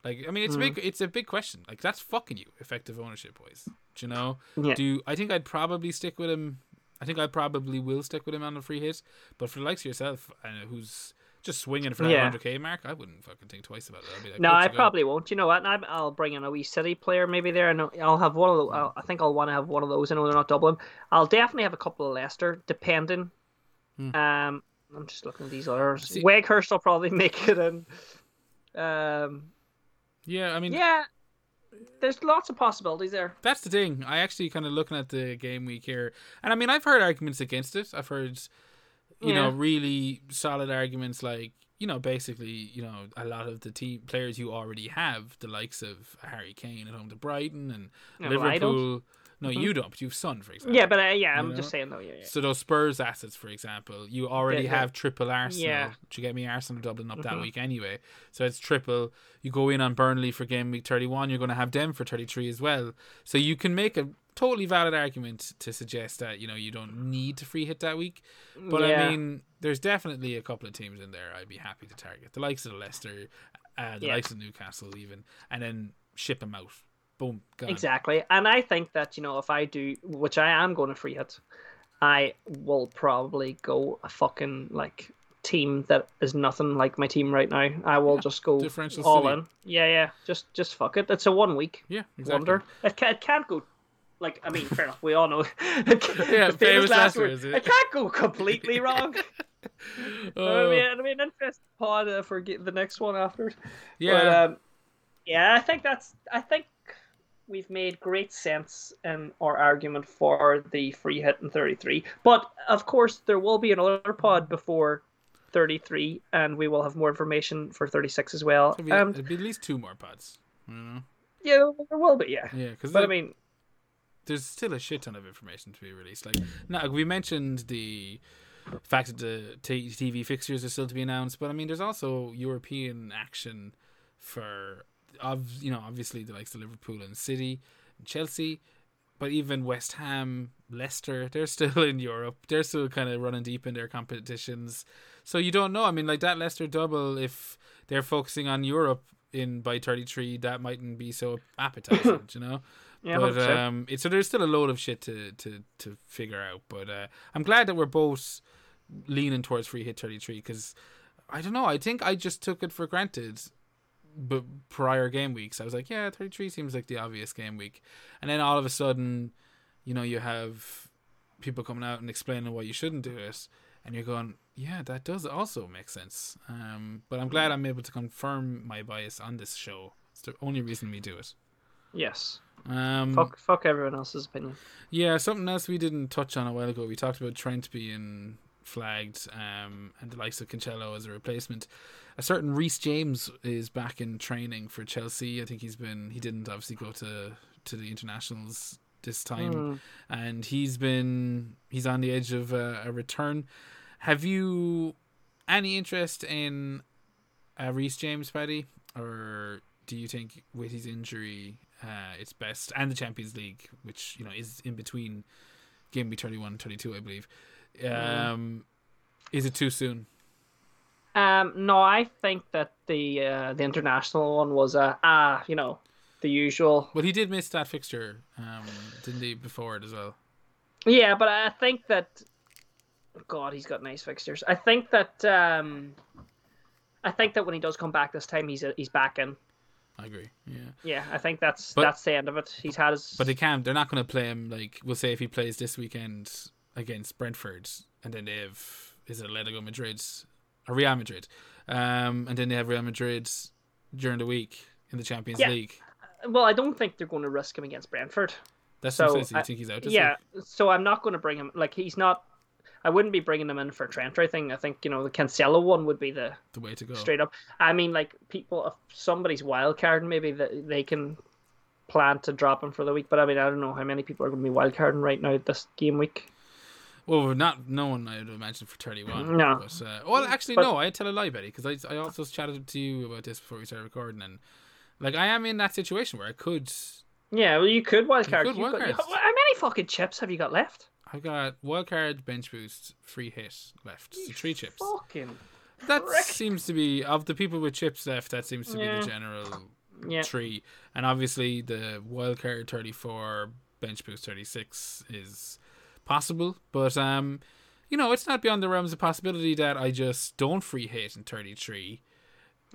like I mean, it's a big, it's a big question. Like that's fucking you, effective ownership, boys. Do you know? Yeah. Do I think I'd probably stick with him. I think I probably will stick with him on a free hit. But for the likes of yourself, uh, who's just swinging for that Yeah. 100k mark, I wouldn't fucking think twice about it. Like, No, I to go. probably won't. You know what? I- I'll bring in a wee city player maybe there, and I'll have one of the. I'll, I think I'll want to have one of those. I know they're not Dublin. I'll definitely have a couple of Leicester, depending. Hmm. Um, I'm just looking at these others. See- Weghorst will probably (laughs) make it in. Um, Yeah, I mean, yeah, there's lots of possibilities there. that's the thing. I actually kind of looking at the game week here, and I mean, I've heard arguments against it. I've heard, you know, really solid arguments like, you know, basically, you know, a lot of the team players you already have, the likes of Harry Kane at home to Brighton and No, I don't. Liverpool. No, you don't. But you have Son, for example. Yeah, but uh, yeah, I'm You just know? saying though. Yeah, yeah. So those Spurs assets, for example, you already Yeah, have triple Arsenal. Yeah. Do you get me? Arsenal doubling up that Mhm. week anyway. So it's triple. You go in on Burnley for game week 31, you're going to have them for 33 as well. So you can make a totally valid argument to suggest that, you know, you don't need to free hit that week. But. I mean, there's definitely a couple of teams in there I'd be happy to target. The likes of Leicester, uh, the likes of Newcastle even, and then ship them out. Boom, gone. Exactly. And I think that, you know, if I do, which I am going to free hit, I will probably go a fucking, like, team that is nothing like my team right now. I will Yeah, just go all city. in. Yeah, yeah. Just just fuck it. It's a one week Yeah, exactly. wonder. It, ca- it can't go. Like I mean, fair enough. We all know. (laughs) (laughs) Yeah, the famous last word. words, yeah. It can't go completely (laughs) wrong. Oh, I mean, it'll be an interesting pod uh, for the next one after. yeah. But, um, yeah, I think that's. I think we've made great sense in our argument for the free hit in 33. But of course, there will be another pod before 33, and we will have more information for 36 as well. It'd be, Um, it'd be at least two more pods. You know? yeah, there will be. Yeah, Yeah, because but I mean, there's still a shit ton of information to be released. Like, now we mentioned the fact that the t- TV fixtures are still to be announced, but I mean, there's also European action for, of you know, obviously the likes of Liverpool and City, and Chelsea, but even West Ham, Leicester, they're (laughs) still in Europe. They're still kind of running deep in their competitions. So you don't know. I mean, like that Leicester double, if they're focusing on Europe in by 33, that mightn't be so appetizing, (coughs) you know. yeah, but um, it, so there's still a load of shit to to to figure out. But uh, I'm glad that we're both leaning towards free hit 33 because I don't know. I think I just took it for granted. But prior game weeks, I was like, yeah, 33 seems like the obvious game week, and then all of a sudden, you know, you have people coming out and explaining why you shouldn't do it, and you're going, yeah, that does also make sense. Um, but I'm glad I'm able to confirm my bias on this show. It's the only reason we do it. yes, Um, fuck, fuck everyone else's opinion. yeah, something else we didn't touch on a while ago. We talked about Trent being flagged um, and the likes of Cancelo as a replacement. A certain Reece James is back in training for Chelsea. I think he's been he didn't obviously go to to the internationals this time, Mm. and he's been he's on the edge of a, a return. Have you any interest in uh, Reece James, Paddy, or do you think with his injury, uh, it's best and the Champions League, which you know is in between game week 31 and 32, I believe. Um, Is it too soon? Um, no, I think that the uh, the international one was a ah, you know, the usual. Well, he did miss that fixture, um, didn't he, before it as well? Yeah, but I think that God, he's got nice fixtures. I think that um, I think that when he does come back this time, he's he's back in. I agree. Yeah, Yeah, I think that's But- that's the end of it. He's had his. but they can't. They're not going to play him like we'll say if he plays this weekend against Brentford, and then they have is it Atletico Madrid or Real Madrid, um, and then they have Real Madrid during the week in the Champions Yeah. League. well, I don't think they're going to risk him against Brentford. That's So, what I- think he's out? Yeah, week? so I'm not going to bring him. Like he's not. I wouldn't be bringing him in for Trent or anything. I think you know the Cancelo one would be the the way to go. straight up. I mean, like people, if somebody's wild card, maybe that they can plan to drop him for the week. But I mean, I don't know how many people are going to be wild carding right now this game week. Well, not no one I would imagine for 31. No. But, uh, well, actually, But- no. I tell a lie, Betty, because I, I also chatted to you about this before we started recording, and like I am in that situation where I could. Yeah, well, you could wild You could wildcard. how many fucking chips have you got left? I've got wildcard, bench boost, free hit left. So three chips. Fucking That prick. seems to be of the people with chips left. That seems to be the general yeah. tree, and obviously the wildcard 34, bench boost 36 is possible, but um. you know, it's not beyond the realms of possibility that I just don't free hit in 33.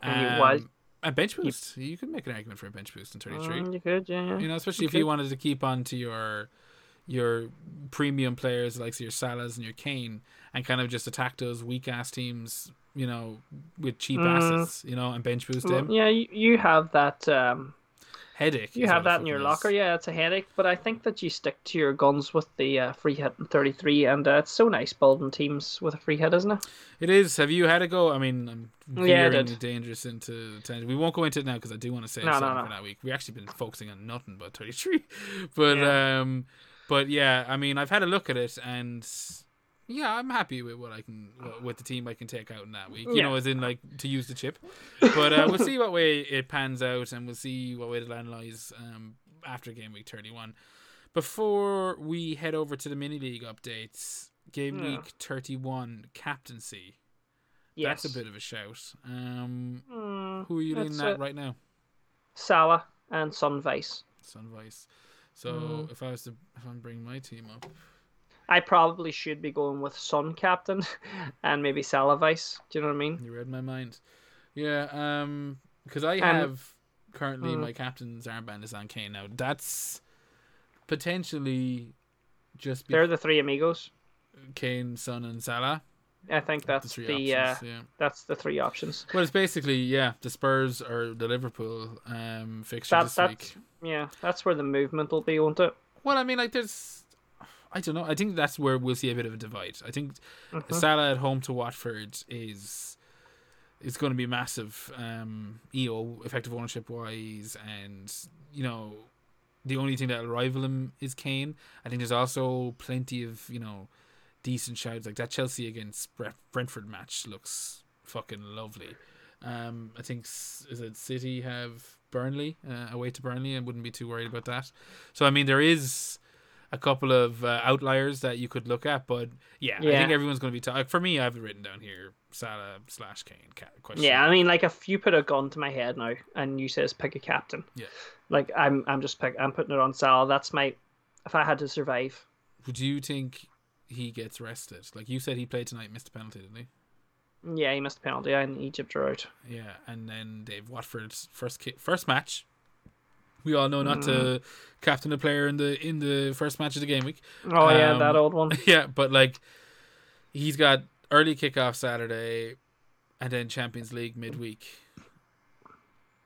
And you Um, was- a bench boost. You, could make an argument for a bench boost in 33. Mm, you could, yeah. yeah. you know, especially if Okay. you wanted to keep on to your your premium players like your Salahs and your Kane and kind of just attack those weak ass teams, you know, with cheap Mm. assets, you know, and bench boost them. yeah, you, you have that. Um, Headache. you have that in your is. locker. Yeah, it's a headache. But I think that you stick to your guns with the uh, free hit in 33, and uh, it's so nice building teams with a free hit, isn't it? It is. Have you had a go? I mean, I'm Yeah, veering did. dangerous into tangent. We won't go into it now because I do want to say No, no, something no. for that week. We actually been focusing on nothing but 33, (laughs) but Yeah. um, but yeah, I mean, I've had a look at it and. Yeah, I'm happy with what I can with the team I can take out in that week. You Yeah. know, as in like to use the chip. (laughs) But uh, we'll see what way it pans out, and we'll see what way land lies um, after game week 31. Before we head over to the mini league updates, game Yeah. week 31 captaincy. Yes. That's a bit of a shout. Um, Mm, who are you leaning that's at right now? Salah and Son Vice. Son Vice. So Mm. if I was to, if I'm bringing my team up, I probably should be going with Son Captain (laughs) and maybe Salah Vice. Do you know what I mean? you read my mind. Yeah, um, because I have currently Mm. my captain's armband is on Kane now. That's potentially just be They're the three amigos. Kane, Son, and Salah. I think the that's three the, uh, yeah. that's the three options. Well, it's basically yeah, the Spurs or the Liverpool um fixture That, this week. yeah, that's where the movement will be, won't it? Well, I mean, like there's, I don't know. I think that's where we'll see a bit of a divide. I think Mhm. Salah at home to Watford is is going to be massive. Um, EO effective ownership wise, and you know, the only thing that'll rival him is Kane. I think there's also plenty of you know decent shouts like that Chelsea against Brentford match looks fucking lovely. Um, I think is it City have Burnley uh, away to Burnley. I wouldn't be too worried about that. So I mean, there is a couple of uh, outliers that you could look at, but yeah, I think everyone's going to be ta- like for me. I have it written down here: Salah slash Kane. Question. Yeah, I mean, like if you put a gun to my head now and you says pick a captain, Yeah. like I'm I'm just pick I'm putting it on Salah. That's my if I had to survive. Would you think he gets rested? Like you said, he played tonight, missed a penalty, didn't he? Yeah, he missed a penalty and Egypt are out. Yeah, and then Dave Watford's first ki- first match. We all know not Mm. to captain a player in the in the first match of the game week. Oh yeah, Um, that old one. (laughs) yeah, but like he's got early kickoff Saturday, and then Champions League midweek.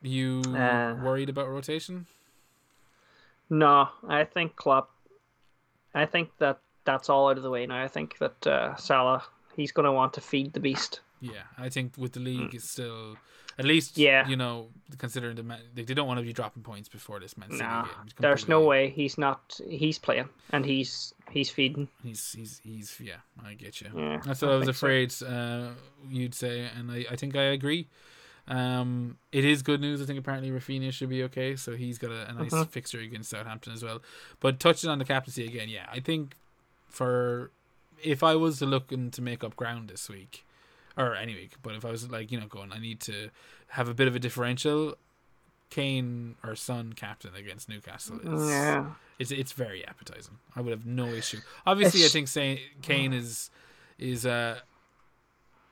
You Uh. worried about rotation? No, I think Klopp. I think that that's all out of the way now. I think that uh, Salah he's going to want to feed the beast. Yeah, I think with the league it's still at least. Yeah. you know considering the man, like, they don't want to be dropping points before this Man City Nah, game. There's no way he's not. He's playing and he's he's feeding. He's he's he's yeah, I get you. Yeah, That's what I, I was think so. afraid uh, you'd say, and I, I think I agree. Um, it is good news. I think apparently Raphinha should be okay, so he's got a, a nice Mhm. fixture against Southampton as well. But touching on the captaincy again, yeah, I think for if I was looking to make up ground this week or any week, but if I was like you know going, I need to have a bit of a differential. Kane or Son captain against Newcastle is Yeah, it's it's very appetizing. I would have no issue. Obviously, I think say Kane is is uh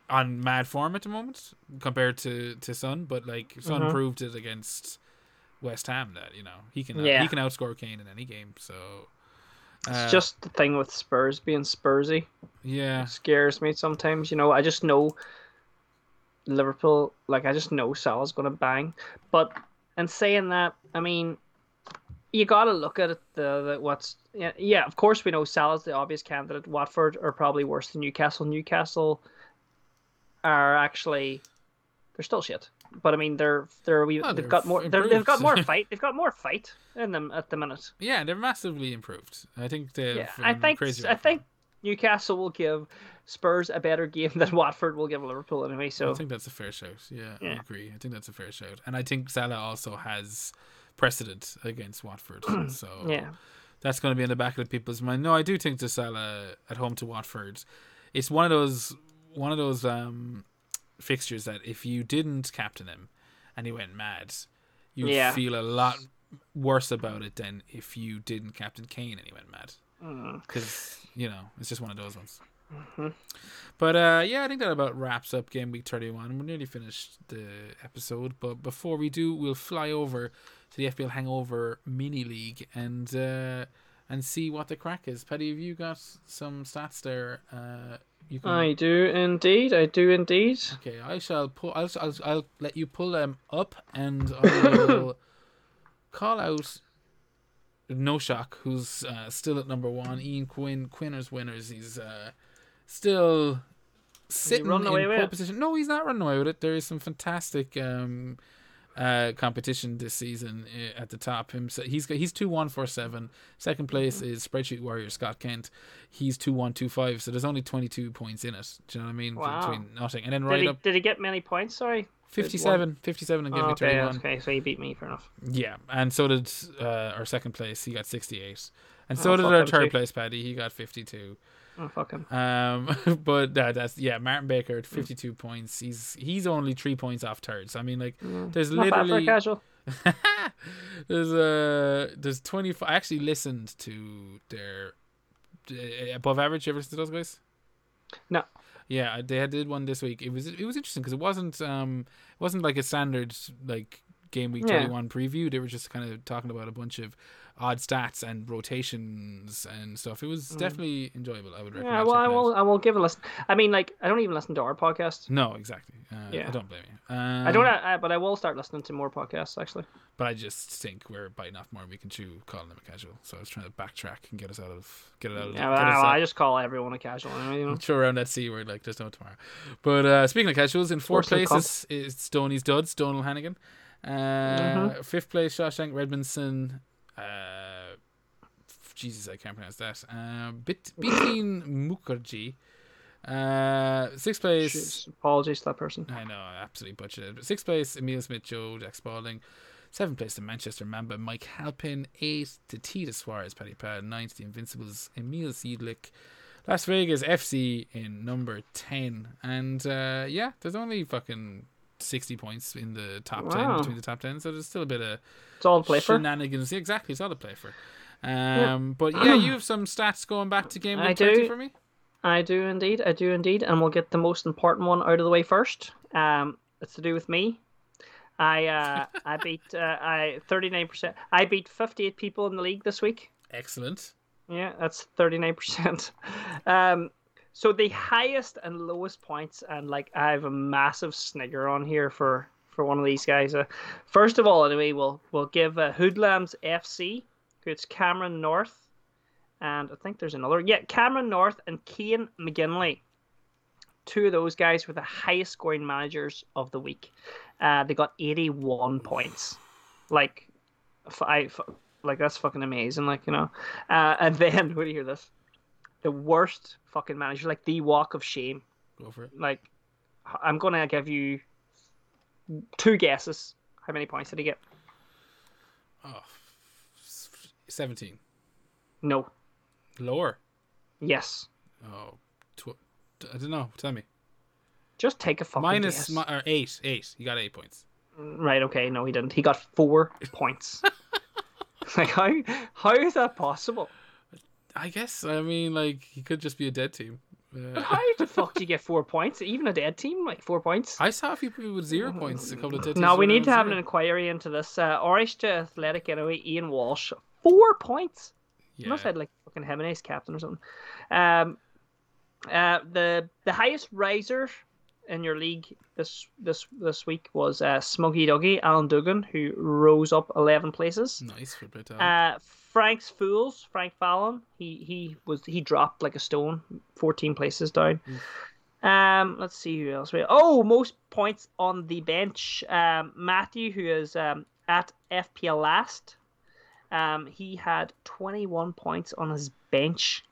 on mad form at the moment compared to to Son, but like Son Mhm. proved it against West Ham that you know he can Yeah. he can outscore Kane in any game. So it's uh, just the thing with Spurs being Spursy. yeah, scares me sometimes. You know, I just know Liverpool. Like I just know Salah's going to bang. But in saying that, I mean, you got to look at it. The, the what's yeah, yeah. Of course, we know Salah's the obvious candidate. Watford are probably worse than Newcastle. Newcastle are actually they're still shit. But I mean, they're they're we, Oh, they've got more. They're, they've got more fight. They've got more fight in them at the minute. (laughs) yeah, they're massively improved. I think they've Yeah, I um, think crazy I think Newcastle will give Spurs a better game (laughs) than Watford will give Liverpool anyway. So I think that's a fair shout. Yeah, I agree. I think that's a fair shout, and I think Salah also has precedent against Watford. (clears throat) so yeah, that's going to be in the back of the people's mind. No, I do think the Salah at home to Watford, it's one of those one of those um, fixtures that if you didn't captain him and he went mad, you'd Yeah. feel a lot worse about it than if you didn't captain Kane and he went mad. Mm. Because you know it's just one of those ones. But uh, yeah, I think that about wraps up game week 31. We're nearly finished the episode, but before we do, we'll fly over to the FPL Hangover Mini League and uh, and see what the crack is. Paddy, have you got some stats there? Uh, you can... I do indeed. I do indeed. Okay, I shall pull. I'll, I'll, I'll let you pull them up, and I will (laughs) call out No Shock, who's uh, still at number one. Ian Quinn, Quinner's winners. He's uh, still sitting in running away with pole it? position. No, he's not running away with it. There is some fantastic um, uh, competition this season uh, at the top. Him, he's got, he's two one four seven. Second place Mm-hmm. is spreadsheet warrior Scott Kent. He's two one two five. So there's only twenty two points in it. Do you know what I mean? Wow. Between nothing and then Did right he, up did he get many points? Sorry. 57, 57 and give Oh, me okay, 31. okay, so he beat me. Fair enough. Yeah, and so did uh, our second place. He got 68. And so Oh, did our third place, Paddy. He got 52. Oh fuck him. Um, (laughs) but uh, that's yeah, Martin Baker at 52 points. He's he's only three points off third. So I mean, like, there's Not bad for a literally casual. (laughs) there's uh there's 25. I actually listened to their uh, above average. You ever listen to those guys? No. Yeah, they did one this week. It was it was interesting because it wasn't um it wasn't like a standard like game week Yeah. twenty one preview. They were just kind of talking about a bunch of odd stats and rotations and stuff. It was definitely enjoyable. I would recommend. Mm. Yeah, well, I out. will. I will give a listen. I mean, like, I don't even listen to our podcast. No, exactly. Uh, Yeah. I don't blame you. Um, I don't, uh, but I will start listening to more podcasts. Actually, But I just think we're biting off more than we can chew, calling them a casual. So I was trying to backtrack and get us out of get it out of. yeah, well, I, out- I just call everyone a casual. Anyway, you know. (laughs) around that C word like there's no tomorrow. But uh, speaking of casuals, in fourth place is, is Stoney's Duds, Donald Hannigan. Uh, Mm-hmm. Fifth place, Shawshank Redmondson. Uh, Jesus, I can't pronounce that. Uh, Bit Bitin (coughs) Mukherjee. Uh, sixth place. Jeez, apologies to that person. I know, I absolutely butchered it. But sixth place, Emil Smith, Joe, Jack Spalding. Seventh place, the Manchester Mamba, Mike Halpin. Eighth, the Tita Suarez, Paddy Pad. Ninth, the Invincibles, Emil Seidlich. Las Vegas FC in number 10. And uh, yeah, there's only fucking 60 points in the top 10, between the top 10. So there's still a bit of It's all play for. shenanigans. Yeah, exactly, it's all to play for. Um, But yeah, you have some stats going back to game (clears throat) I do. for me? I do indeed. I do indeed. And we'll get the most important one out of the way first. Um, it's to do with me. I uh, (laughs) I beat uh, I thirty nine percent. I beat fifty eight people in the league this week. Excellent. Yeah, that's thirty nine percent. (laughs) Um, so the highest and lowest points, and like I have a massive snigger on here for for one of these guys. Uh, first of all, anyway, we'll we'll give uh, Hoodlums FC, it's Cameron North, and I think there's another. Yeah, Cameron North and Cian McGinley. Two of those guys were the highest scoring managers of the week. Uh, they got eighty one points. Like, I like that's fucking amazing. Like you know, uh, and (laughs) then what do you hear this? The worst fucking manager, like the walk of shame. Go for it. Like, I'm gonna give you two guesses. How many points did he get? Oh, 17. No. Lower. Yes. Oh, tw- I don't know. Tell me. Just take a fucking Minus guess. mi- or eight. Eight. You got eight points. Mm, right. Okay. No, he didn't. He got four (laughs) points. like how how is that possible? I guess. I mean, like he could just be a dead team. Uh, How the (laughs) fuck do you get four points? Even a dead team, like four points. I saw a few people with zero points. A couple of dead. Now we need to have an inquiry into this. Uh, Orange to Athletic anyway. Ian Walsh, four points. Yeah. Must have had like fucking Jimenez captain or something. Um, uh, the the highest riser in your league this this this week was uh, Smuggy Duggy Alan Dugan, who rose up eleven places. Nice for a bit. Uh, Frank's Fools, Frank Fallon, he he was he dropped like a stone, fourteen places down. Um, let's see who else. We oh, most points on the bench. Um, Matthew, who is um at FPL last. Um, he had twenty one points on his bench.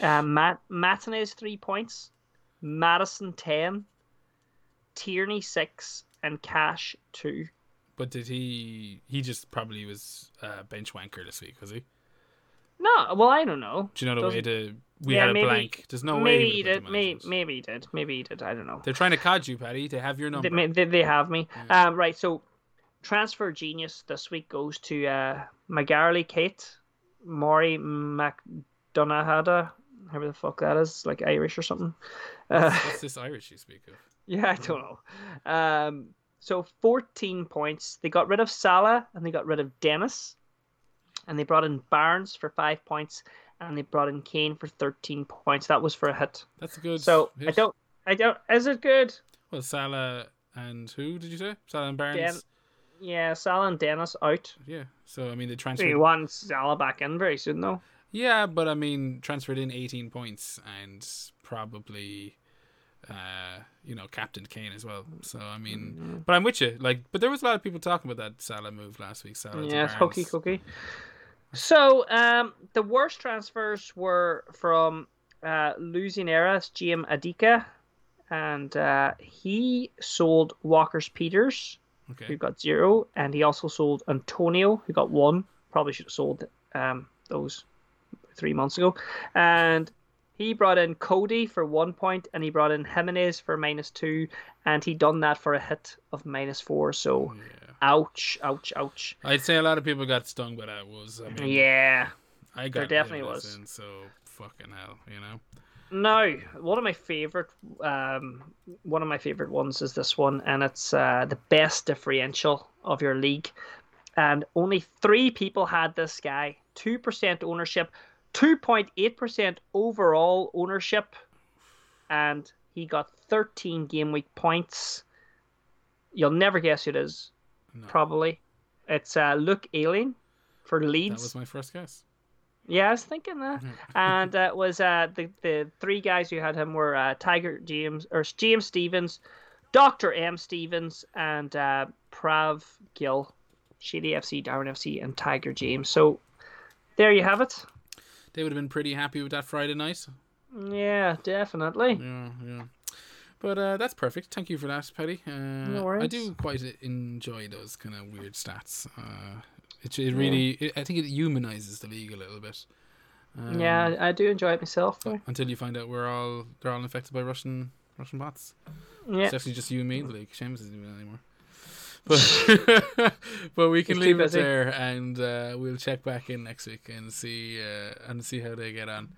Um, Matt Martinez three points, Maddison ten, Tierney six, and Cash two. But did he? He just probably was uh, bench wanker this week, was he? No, well I don't know. Do you know the way to? We Yeah, had a maybe- blank. There's no way. maybe he he did. Maybe, maybe he did. Maybe he did. I don't know. They're trying to cod you, Paddy. They have your number. They, they, they have me. Um, right. So, transfer genius this week goes to uh, Magarley Kate, Maury McDonahada. however the fuck that is, like Irish or something. Uh, What's this Irish you speak of? (laughs) yeah, I don't know. Um, so 14 points. They got rid of Salah and they got rid of Dennis, and they brought in Barnes for five points, and they brought in Kane for 13 points. That was for a hit. That's good. So I don't, I don't. Is it good? Well, Salah and who did you say? Salah and Barnes. Den- Yeah, Salah and Dennis out. Yeah. So I mean, they We transferred. want Salah back in very soon though. Yeah, but I mean, transferred in 18 points and probably, uh, you know, captain Kane as well. So I mean, Mm-hmm. but I'm with you. Like, but there was a lot of people talking about that Salah move last week. Salah. Yeah, it's Barnes. cookie. So, um, the worst transfers were from uh, losing eras, GM Adika, and uh, he sold Walker-Peters, okay. who got zero, and he also sold Antonio, who got one. Probably should have sold um, those three months ago. And he brought in Coady for one point, and he brought in Jimenez for minus two, and he done that for a hit of minus four. So, Yeah. ouch, ouch, ouch. I'd say a lot of people got stung by that. Was I mean, Yeah. I got definitely was. In, so fucking hell, you know. Now, one of my favorite, um, one of my favorite ones is this one, and it's uh, the best differential of your league, and only three people had this guy. Two percent ownership, two point eight percent overall ownership, and he got thirteen game week points. You'll never guess who it is. No. Probably, it's uh, Luke Ayling for Leeds. That was my first guess. Yeah, I was thinking that. (laughs) and uh, it was uh, the the three guys who had him were uh, Tiger James or James Stevens, Doctor M Stevens, and uh, Prav Gill, Shady FC, Darwin FC, and Tiger James. So there you have it. They would have been pretty happy with that Friday night. Yeah, definitely. Yeah, yeah. But uh, that's perfect. Thank you for that, Paddy. Uh, No I do quite enjoy those kind of weird stats. Uh, it, it really, it, I think it humanizes the league a little bit. Um, yeah, I, do enjoy it myself. Until you find out we're all they're all infected by Russian Russian bots. Yeah, It's actually just you and me in the league. Seamus isn't it anymore. But (laughs) but we can He's leave it there, and uh, we'll check back in next week and see uh, and see how they get on.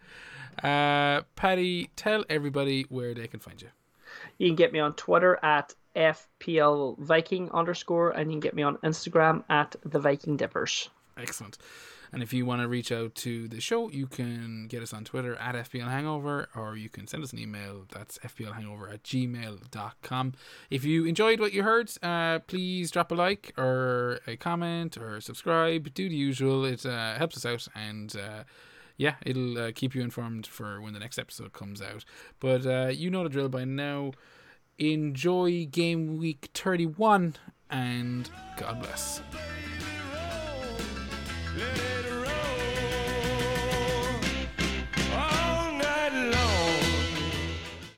Uh, Paddy, tell everybody where they can find you. you can get me on Twitter at FPL Viking underscore, and you can get me on Instagram at the Viking Dippers. Excellent. And if you want to reach out to the show, you can get us on Twitter at FPL Hangover or you can send us an email. That's FPLHangover at gmail.com. If you enjoyed what you heard, uh, please drop a like or a comment or subscribe. Do the usual. It uh, helps us out and. Uh, yeah, it'll uh, keep you informed for when the next episode comes out. But uh, you know the drill by now. Enjoy game week 31 and God bless.